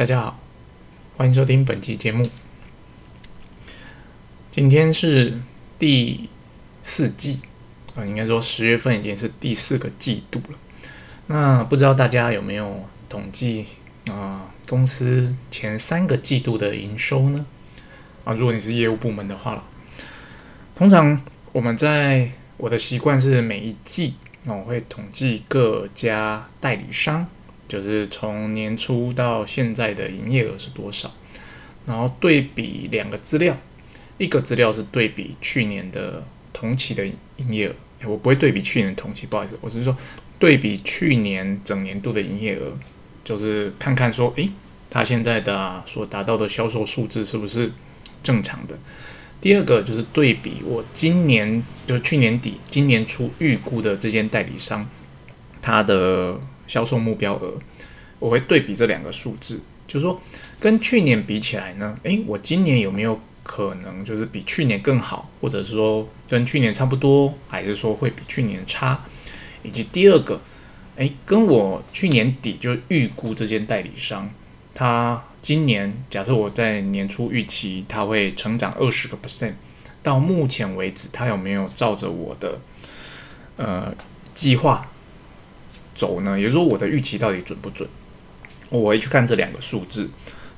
大家好，欢迎收听本期节目。今天是第四季啊，应该说十月份已经是第四个季度了。那不知道大家有没有统计啊，公司前三个季度的营收呢？啊，如果你是业务部门的话了，通常我们在我的习惯是每一季。那我会统计各家代理商，就是从年初到现在的营业额是多少，然后对比两个资料，一个资料是对比去年的同期的营业额，我不会对比去年同期，不好意思，我只是说对比去年整年度的营业额，就是看看说，诶，他现在的所达到的销售数字是不是正常的。第二个就是对比我今年就是去年底、今年初预估的这间代理商，它的销售目标额，我会对比这两个数字，就是说跟去年比起来呢，诶，我今年有没有可能就是比去年更好，或者是说跟去年差不多，还是说会比去年差？以及第二个，诶，跟我去年底就预估这间代理商，他。今年假设我在年初预期他会成长二十个 percent，到目前为止他有没有照着我的呃计划走呢？也就是说我的预期到底准不准？我会去看这两个数字。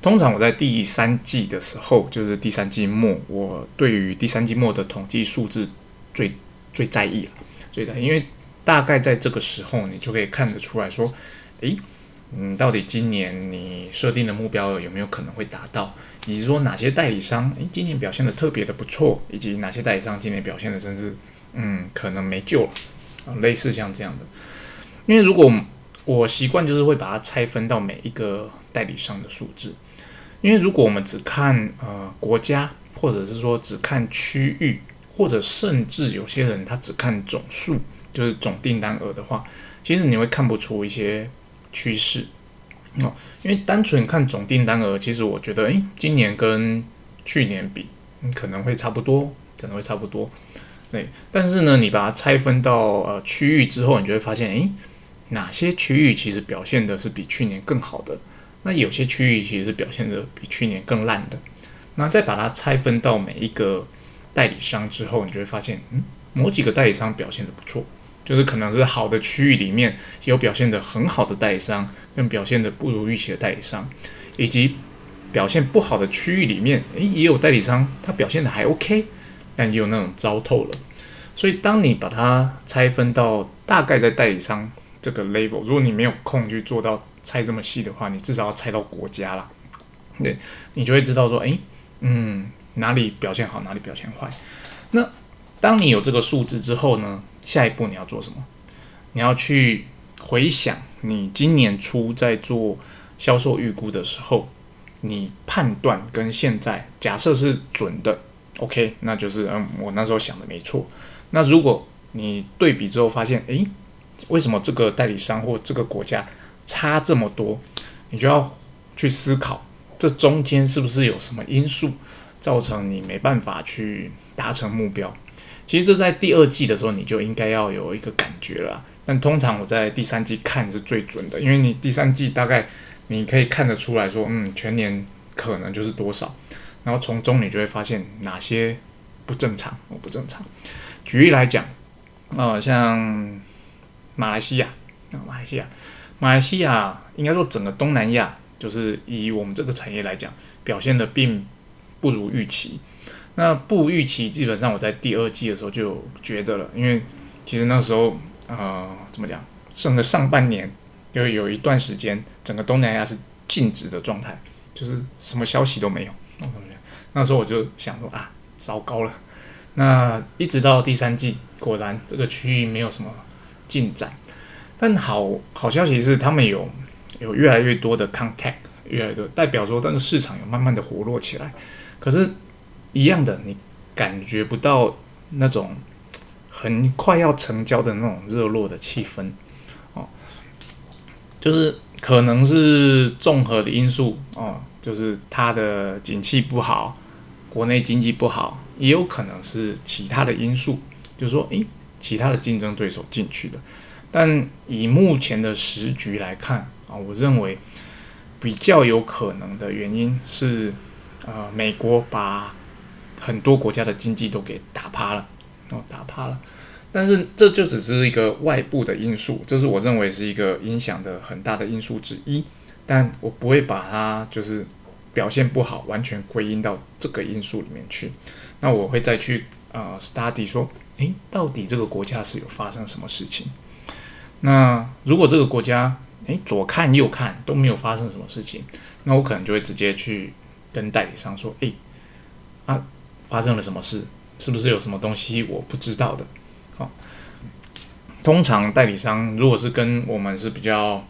通常我在第三季的时候，就是第三季末，我对于第三季末的统计数字最最在意了，最在意，因为大概在这个时候你就可以看得出来说，诶。嗯，到底今年你设定的目标有没有可能会达到？以及说哪些代理商诶今年表现的特别的不错，以及哪些代理商今年表现的甚至嗯可能没救了啊？类似像这样的，因为如果我习惯就是会把它拆分到每一个代理商的数字，因为如果我们只看呃国家，或者是说只看区域，或者甚至有些人他只看总数，就是总订单额的话，其实你会看不出一些。趋势哦，因为单纯看总订单额，其实我觉得，诶，今年跟去年比，可能会差不多，可能会差不多。对，但是呢，你把它拆分到呃区域之后，你就会发现，诶，哪些区域其实表现的是比去年更好的，那有些区域其实是表现的比去年更烂的。那再把它拆分到每一个代理商之后，你就会发现，嗯，某几个代理商表现的不错。就是可能是好的区域里面有表现的很好的代理商，跟表现的不如预期的代理商，以及表现不好的区域里面，诶，也有代理商他表现的还 OK，但也有那种糟透了。所以当你把它拆分到大概在代理商这个 level，如果你没有空去做到拆这么细的话，你至少要拆到国家啦，对，你就会知道说，诶，嗯，哪里表现好，哪里表现坏。那当你有这个数字之后呢？下一步你要做什么？你要去回想你今年初在做销售预估的时候，你判断跟现在假设是准的，OK，那就是嗯，我那时候想的没错。那如果你对比之后发现，诶，为什么这个代理商或这个国家差这么多？你就要去思考，这中间是不是有什么因素造成你没办法去达成目标？其实这在第二季的时候你就应该要有一个感觉了，但通常我在第三季看是最准的，因为你第三季大概你可以看得出来说，嗯，全年可能就是多少，然后从中你就会发现哪些不正常，我不正常。举例来讲，呃，像马来西亚，啊，马来西亚，马来西亚应该说整个东南亚，就是以我们这个产业来讲，表现的并不如预期。那不预期，基本上我在第二季的时候就觉得了，因为其实那时候，呃，怎么讲，整个上半年有有一段时间，整个东南亚是静止的状态，就是什么消息都没有。那时候我就想说啊，糟糕了。那一直到第三季，果然这个区域没有什么进展。但好好消息是，他们有有越来越多的 contact，越来越多，代表说那个市场有慢慢的活络起来。可是。一样的，你感觉不到那种很快要成交的那种热络的气氛哦，就是可能是综合的因素哦，就是它的景气不好，国内经济不好，也有可能是其他的因素，就是说，诶，其他的竞争对手进去的。但以目前的时局来看啊，我认为比较有可能的原因是，呃，美国把很多国家的经济都给打趴了，哦，打趴了。但是这就只是一个外部的因素，这是我认为是一个影响的很大的因素之一。但我不会把它就是表现不好完全归因到这个因素里面去。那我会再去呃 study 说，诶，到底这个国家是有发生什么事情？那如果这个国家诶左看右看都没有发生什么事情，那我可能就会直接去跟代理商说，诶，啊，发生了什么事？是不是有什么东西我不知道的？好，通常代理商如果是跟我们是比较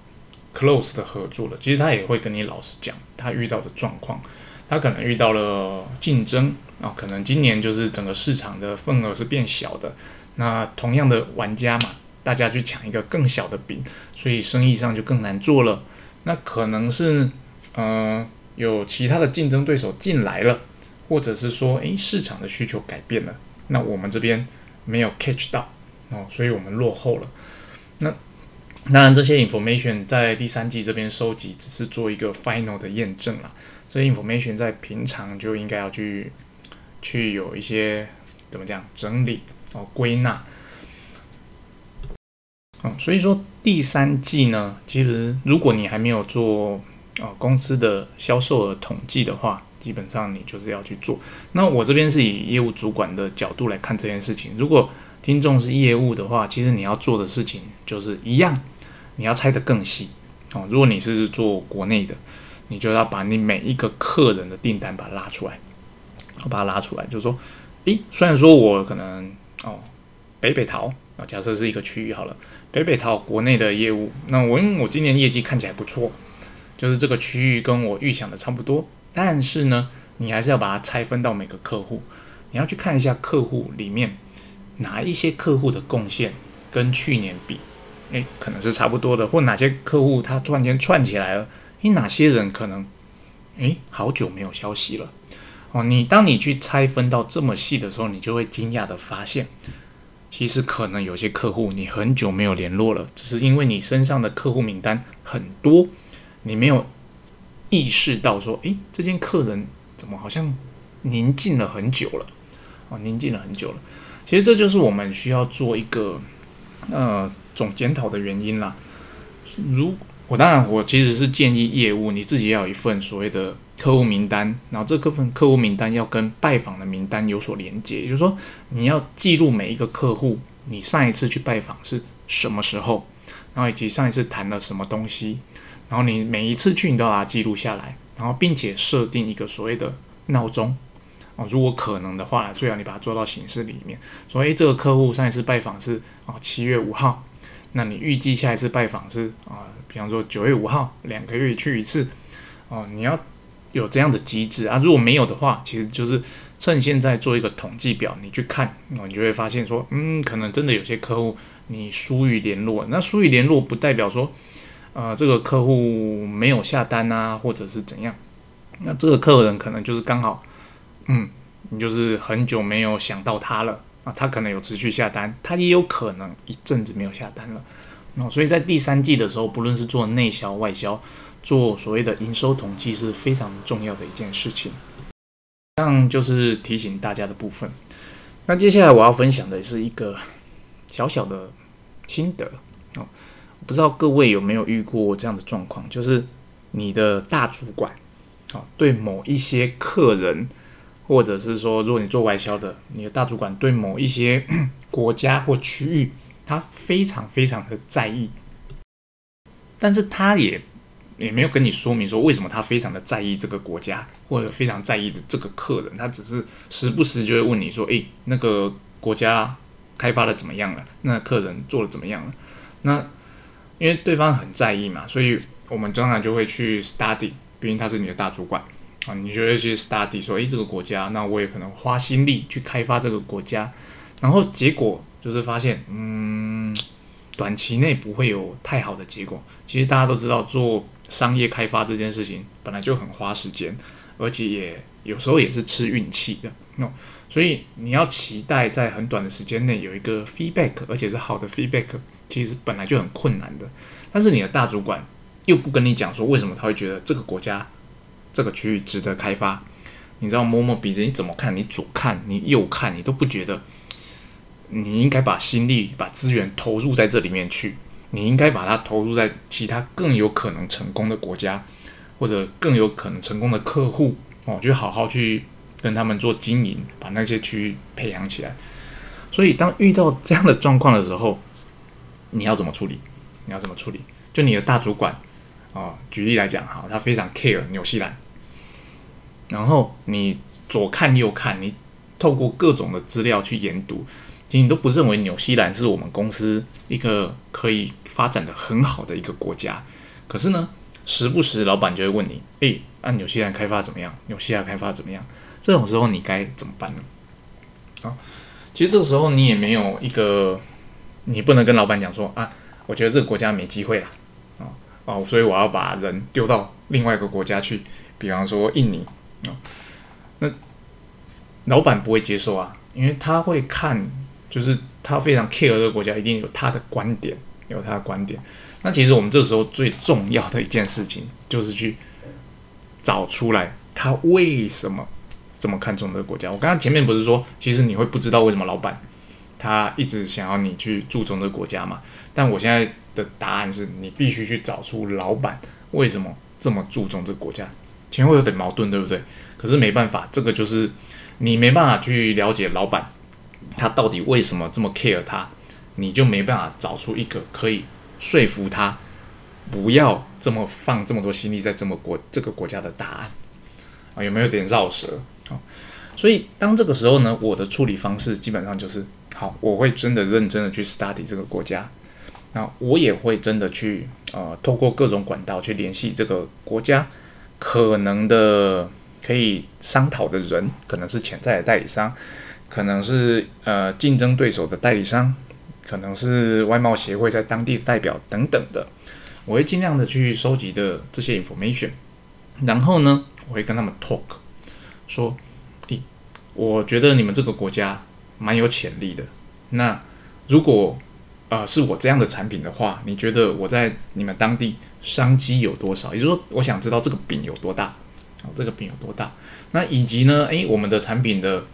close 的合作的，其实他也会跟你老实讲他遇到的状况。他可能遇到了竞争啊，可能今年就是整个市场的份额是变小的。那同样的玩家嘛，大家去抢一个更小的饼，所以生意上就更难做了。那可能是呃有其他的竞争对手进来了，或者是说诶市场的需求改变了，那我们这边。没有 catch 到哦，所以我们落后了。那当然，这些 information 在第三季这边收集，只是做一个 final 的验证啦。这些 information 在平常就应该要去去有一些怎么讲整理哦归纳。哦，所以说第三季呢，其实如果你还没有做啊公司的销售额统计的话。基本上你就是要去做。那我这边是以业务主管的角度来看这件事情。如果听众是业务的话，其实你要做的事情就是一样，你要拆得更细哦。如果你是做国内的，你就要把你每一个客人的订单把它拉出来，我把它拉出来，就是说，诶，虽然说我可能哦，北北桃啊，假设是一个区域好了，北北桃国内的业务，那我因为我今年业绩看起来不错，就是这个区域跟我预想的差不多。但是呢，你还是要把它拆分到每个客户，你要去看一下客户里面哪一些客户的贡献跟去年比，诶，可能是差不多的，或哪些客户他突然间串起来了，诶，哪些人可能诶好久没有消息了，哦，你当你去拆分到这么细的时候，你就会惊讶的发现，其实可能有些客户你很久没有联络了，只是因为你身上的客户名单很多，你没有。意识到说，诶，这间客人怎么好像宁静了很久了？哦，宁静了很久了。其实这就是我们需要做一个呃总检讨的原因啦。如我当然我其实是建议业务你自己要有一份所谓的客户名单，然后这部份客户名单要跟拜访的名单有所连接，也就是说你要记录每一个客户你上一次去拜访是什么时候，然后以及上一次谈了什么东西。然后你每一次去，你都要把它记录下来，然后并且设定一个所谓的闹钟哦，如果可能的话，最好你把它做到形式里面。所以这个客户上一次拜访是啊七月五号，那你预计下一次拜访是啊，比方说九月五号，两个月去一次哦，你要有这样的机制啊。如果没有的话，其实就是趁现在做一个统计表，你去看哦，你就会发现说，嗯，可能真的有些客户你疏于联络，那疏于联络不代表说。呃，这个客户没有下单啊，或者是怎样？那这个客人可能就是刚好，嗯，你就是很久没有想到他了啊，他可能有持续下单，他也有可能一阵子没有下单了。那所以在第三季的时候，不论是做内销、外销，做所谓的营收统计是非常重要的一件事情。这样就是提醒大家的部分。那接下来我要分享的是一个小小的心得哦。不知道各位有没有遇过这样的状况，就是你的大主管，啊，对某一些客人，或者是说，如果你做外销的，你的大主管对某一些 国家或区域，他非常非常的在意，但是他也也没有跟你说明说为什么他非常的在意这个国家，或者非常在意的这个客人，他只是时不时就会问你说，诶，那个国家开发的怎么样了？那客人做的怎么样了？那因为对方很在意嘛，所以我们通常就会去 study，毕竟他是你的大主管啊，你就会去 study 说，诶，这个国家，那我也可能花心力去开发这个国家，然后结果就是发现，嗯，短期内不会有太好的结果。其实大家都知道，做商业开发这件事情本来就很花时间，而且也有时候也是吃运气的。那所以你要期待在很短的时间内有一个 feedback，而且是好的 feedback，其实本来就很困难的。但是你的大主管又不跟你讲说为什么他会觉得这个国家这个区域值得开发。你知道摸摸鼻子，你怎么看？你左看，你右看，你都不觉得你应该把心力、把资源投入在这里面去。你应该把它投入在其他更有可能成功的国家，或者更有可能成功的客户哦，就好好去跟他们做经营，把那些区域培养起来。所以，当遇到这样的状况的时候，你要怎么处理？你要怎么处理？就你的大主管啊，举例来讲哈，他非常 care 纽西兰。然后你左看右看，你透过各种的资料去研读，你都不认为纽西兰是我们公司一个可以发展的很好的一个国家。可是呢，时不时老板就会问你：“诶，按纽西兰开发怎么样？纽西兰开发怎么样？”这种时候你该怎么办呢？啊，其实这个时候你也没有一个，你不能跟老板讲说：“啊，我觉得这个国家没机会了，啊哦，所以我要把人丢到另外一个国家去，比方说印尼。”啊，那老板不会接受啊，因为他会看，就是他非常 care 这个国家，一定有他的观点，有他的观点。那其实我们这时候最重要的一件事情，就是去找出来他为什么这么看重这个国家。我刚刚前面不是说，其实你会不知道为什么老板他一直想要你去注重这个国家嘛？但我现在的答案是你必须去找出老板为什么这么注重这个国家。前后有点矛盾，对不对？可是没办法，这个就是你没办法去了解老板他到底为什么这么 care 他，你就没办法找出一个可以说服他不要这么放这么多心力在这么国这个国家的答案啊？有没有点绕舌啊？所以当这个时候呢，我的处理方式基本上就是好，我会真的认真的去 study 这个国家，那我也会真的去呃，透过各种管道去联系这个国家。可能的可以商讨的人，可能是潜在的代理商，可能是呃竞争对手的代理商，可能是外贸协会在当地的代表等等的，我会尽量的去收集的这些 information，然后呢，我会跟他们 talk，说，咦，我觉得你们这个国家蛮有潜力的，那如果呃是我这样的产品的话，你觉得我在你们当地？商机有多少？也就是说，我想知道这个饼有多大，啊，这个饼有多大？那以及呢？诶，我们的产品的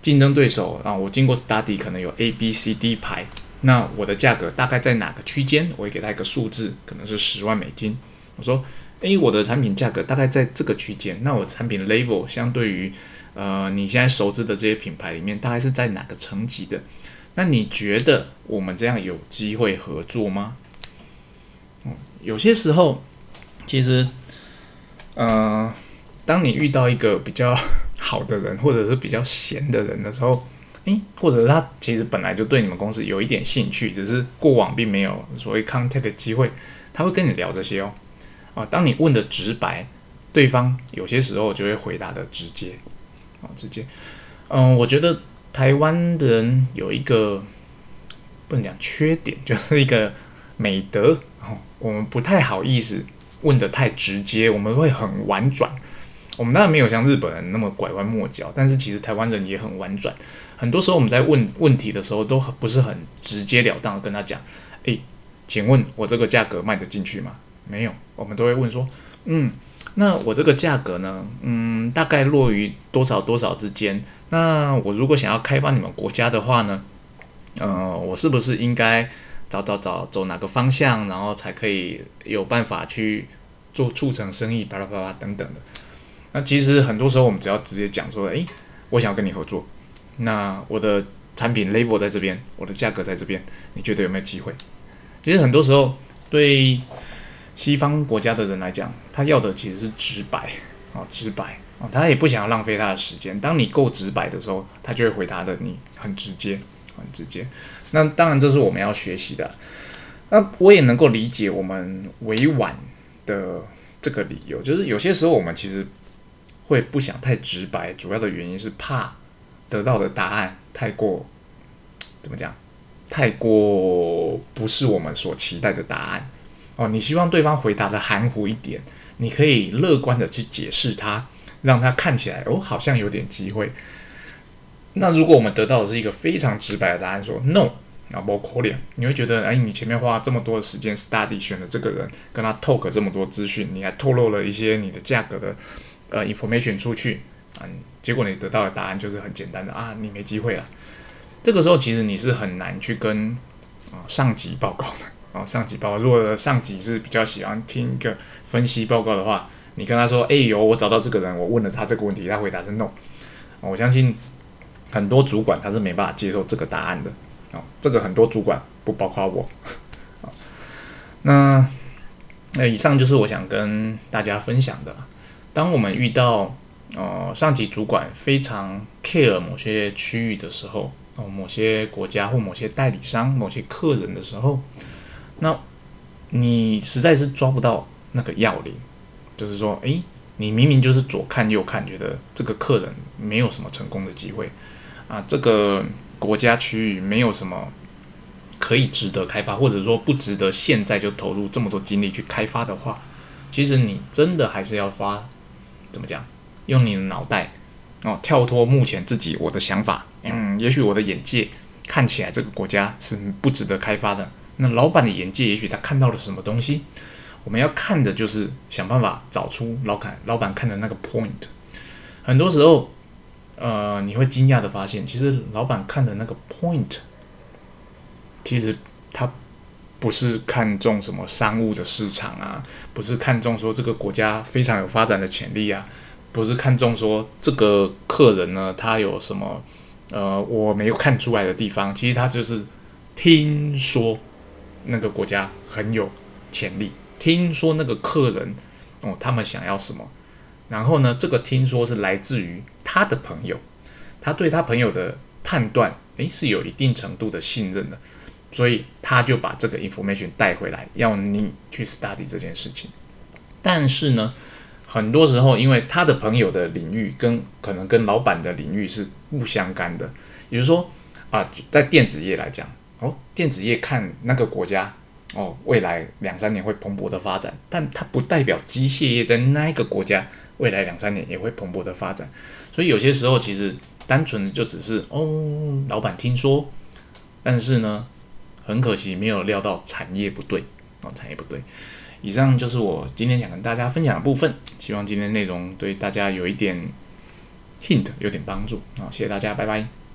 竞争对手啊，我经过 study 可能有 A、B、C、D 牌，那我的价格大概在哪个区间？我会给他一个数字，可能是十万美金。我说，诶，我的产品价格大概在这个区间，那我产品 level 相对于呃你现在熟知的这些品牌里面，大概是在哪个层级的？那你觉得我们这样有机会合作吗？嗯有些时候，其实，呃，当你遇到一个比较好的人，或者是比较闲的人的时候，诶，或者他其实本来就对你们公司有一点兴趣，只是过往并没有所谓 contact 的机会，他会跟你聊这些哦。啊，当你问的直白，对方有些时候就会回答的直接，啊，直接。嗯，我觉得台湾的人有一个不能讲缺点，就是一个美德哦。我们不太好意思问的太直接，我们会很婉转。我们当然没有像日本人那么拐弯抹角，但是其实台湾人也很婉转。很多时候我们在问问题的时候，都很不是很直截了当的跟他讲：“诶，请问我这个价格卖得进去吗？”没有，我们都会问说：“嗯，那我这个价格呢？嗯，大概落于多少多少之间？那我如果想要开发你们国家的话呢？呃，我是不是应该？”找找找走哪个方向，然后才可以有办法去做促成生意，巴拉巴拉等等的。那其实很多时候我们只要直接讲说，诶，我想要跟你合作，那我的产品 level 在这边，我的价格在这边，你觉得有没有机会？其实很多时候对西方国家的人来讲，他要的其实是直白啊，直白啊，他也不想要浪费他的时间。当你够直白的时候，他就会回答的你很直接，很直接。那当然，这是我们要学习的。那我也能够理解我们委婉的这个理由，就是有些时候我们其实会不想太直白，主要的原因是怕得到的答案太过怎么讲，太过不是我们所期待的答案。哦，你希望对方回答的含糊一点，你可以乐观的去解释它，让他看起来哦，好像有点机会。那如果我们得到的是一个非常直白的答案，说 “no”，啊，不可怜，你会觉得，哎，你前面花这么多的时间 study 选了这个人，跟他 talk 这么多资讯，你还透露了一些你的价格的呃 information 出去，嗯，结果你得到的答案就是很简单的啊，你没机会了。这个时候其实你是很难去跟啊上级报告的啊，上级报告，如果上级是比较喜欢听一个分析报告的话，你跟他说，哎呦，我找到这个人，我问了他这个问题，他回答是 no，我相信很多主管他是没办法接受这个答案的。啊，这个很多主管不包括我。啊，那那以上就是我想跟大家分享的。当我们遇到呃上级主管非常 care 某些区域的时候，哦，某些国家或某些代理商、某些客人的时候，那你实在是抓不到那个要领，就是说，诶，你明明就是左看右看，觉得这个客人没有什么成功的机会啊，这个。国家区域没有什么可以值得开发，或者说不值得现在就投入这么多精力去开发的话，其实你真的还是要花怎么讲？用你的脑袋哦，跳脱目前自己我的想法，嗯，也许我的眼界看起来这个国家是不值得开发的。那老板的眼界，也许他看到了什么东西？我们要看的就是想办法找出老板老板看的那个 point。很多时候。呃，你会惊讶的发现，其实老板看的那个 point，其实他不是看重什么商务的市场啊，不是看中说这个国家非常有发展的潜力啊，不是看中说这个客人呢他有什么呃我没有看出来的地方，其实他就是听说那个国家很有潜力，听说那个客人哦他们想要什么。然后呢，这个听说是来自于他的朋友，他对他朋友的判断，诶，是有一定程度的信任的，所以他就把这个 information 带回来，要你去 study 这件事情。但是呢，很多时候因为他的朋友的领域跟可能跟老板的领域是不相干的，也就是说啊，在电子业来讲，哦，电子业看那个国家哦，未来两三年会蓬勃的发展，但它不代表机械业在那一个国家。未来两三年也会蓬勃的发展，所以有些时候其实单纯的就只是哦，老板听说，但是呢，很可惜没有料到产业不对哦，产业不对。以上就是我今天想跟大家分享的部分，希望今天内容对大家有一点 hint，有点帮助啊，谢谢大家，拜拜。